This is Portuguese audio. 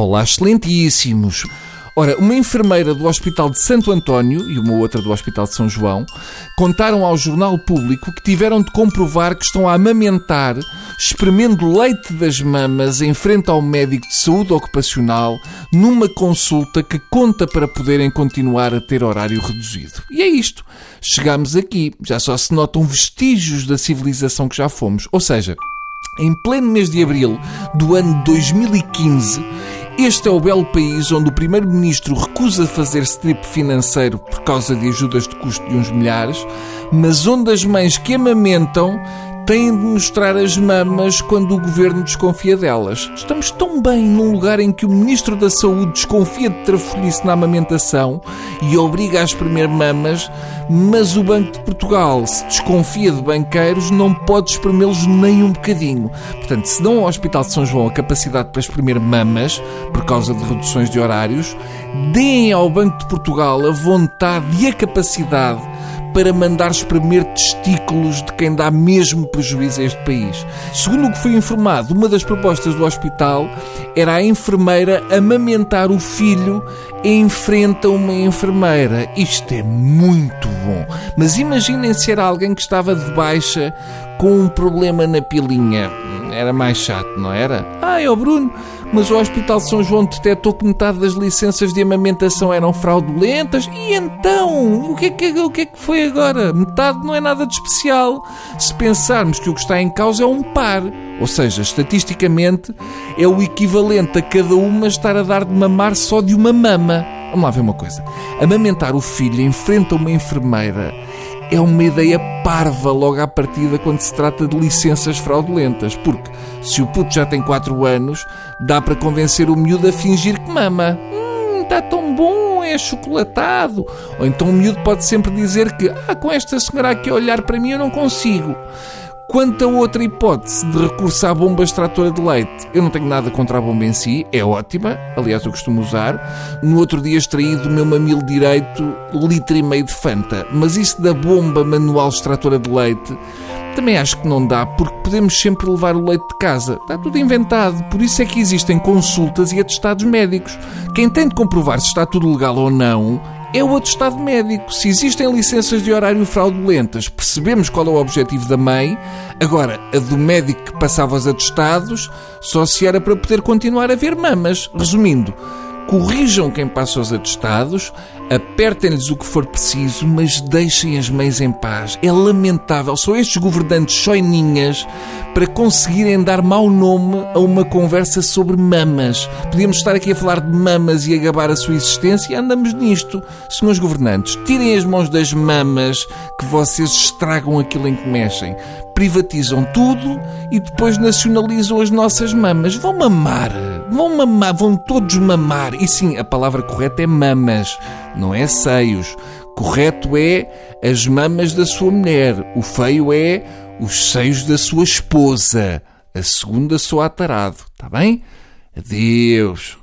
Olá, excelentíssimos! Ora, uma enfermeira do Hospital de Santo António e uma outra do Hospital de São João contaram ao Jornal Público que tiveram de comprovar que estão a amamentar, espremendo leite das mamas em frente ao médico de saúde ocupacional numa consulta que conta para poderem continuar a ter horário reduzido. E é isto. Chegamos aqui. Já só se notam vestígios da civilização que já fomos. Ou seja, em pleno mês de abril do ano 2015, este é o belo país onde o primeiro-ministro recusa fazer strip financeiro por causa de ajudas de custo de uns milhares, mas onde as mães que amamentam têm de mostrar as mamas quando o governo desconfia delas. Estamos tão bem num lugar em que o Ministro da Saúde desconfia de trafolhice na amamentação e obriga a espremer mamas, mas o Banco de Portugal, se desconfia de banqueiros, não pode espremê-los nem um bocadinho. Portanto, se dão ao Hospital de São João a capacidade para espremer mamas, por causa de reduções de horários, deem ao Banco de Portugal a vontade e a capacidade para mandar espremer testículos de quem dá mesmo prejuízo a este país. Segundo o que foi informado, uma das propostas do hospital era a enfermeira amamentar o filho em frente a uma enfermeira. Isto é muito bom. Mas imaginem se era alguém que estava de baixa com um problema na pilinha. Era mais chato, não era? Ah, é o Bruno mas o Hospital de São João detectou que metade das licenças de amamentação eram fraudulentas. E então? O que, é que, o que é que foi agora? Metade não é nada de especial. Se pensarmos que o que está em causa é um par. Ou seja, estatisticamente, é o equivalente a cada uma estar a dar de mamar só de uma mama. Vamos lá ver uma coisa. Amamentar o filho em frente a uma enfermeira é uma ideia parva logo à partida quando se trata de licenças fraudulentas, porque se o puto já tem 4 anos, dá para convencer o miúdo a fingir que mama. Hum, está tão bom, é chocolatado. Ou então o miúdo pode sempre dizer que, ah, com esta senhora aqui a olhar para mim eu não consigo. Quanto a outra hipótese de recurso à bomba extratora de leite, eu não tenho nada contra a bomba em si, é ótima, aliás eu costumo usar. No outro dia extraí do meu mamilo direito litro e meio de Fanta, mas isso da bomba manual extratora de leite também acho que não dá, porque podemos sempre levar o leite de casa. Está tudo inventado. Por isso é que existem consultas e atestados médicos. Quem tem de comprovar se está tudo legal ou não é o atestado médico. Se existem licenças de horário fraudulentas, percebemos qual é o objetivo da mãe. Agora, a do médico que passava os atestados só se era para poder continuar a ver mamas. Resumindo, corrijam quem passa os atestados, apertem-lhes o que for preciso, mas deixem as mães em paz. É lamentável, são estes governantes choininhas para conseguirem dar mau nome a uma conversa sobre mamas. Podíamos estar aqui a falar de mamas e a gabar a sua existência e andamos nisto. Senhores governantes, tirem as mãos das mamas que vocês estragam aquilo em que mexem. Privatizam tudo e depois nacionalizam as nossas mamas. Vão mamar. Vão mamar, vão todos mamar. E sim, a palavra correta é mamas, não é seios. Correto é as mamas da sua mulher. O feio é os seios da sua esposa. A segunda sou atarado, está bem? Adeus.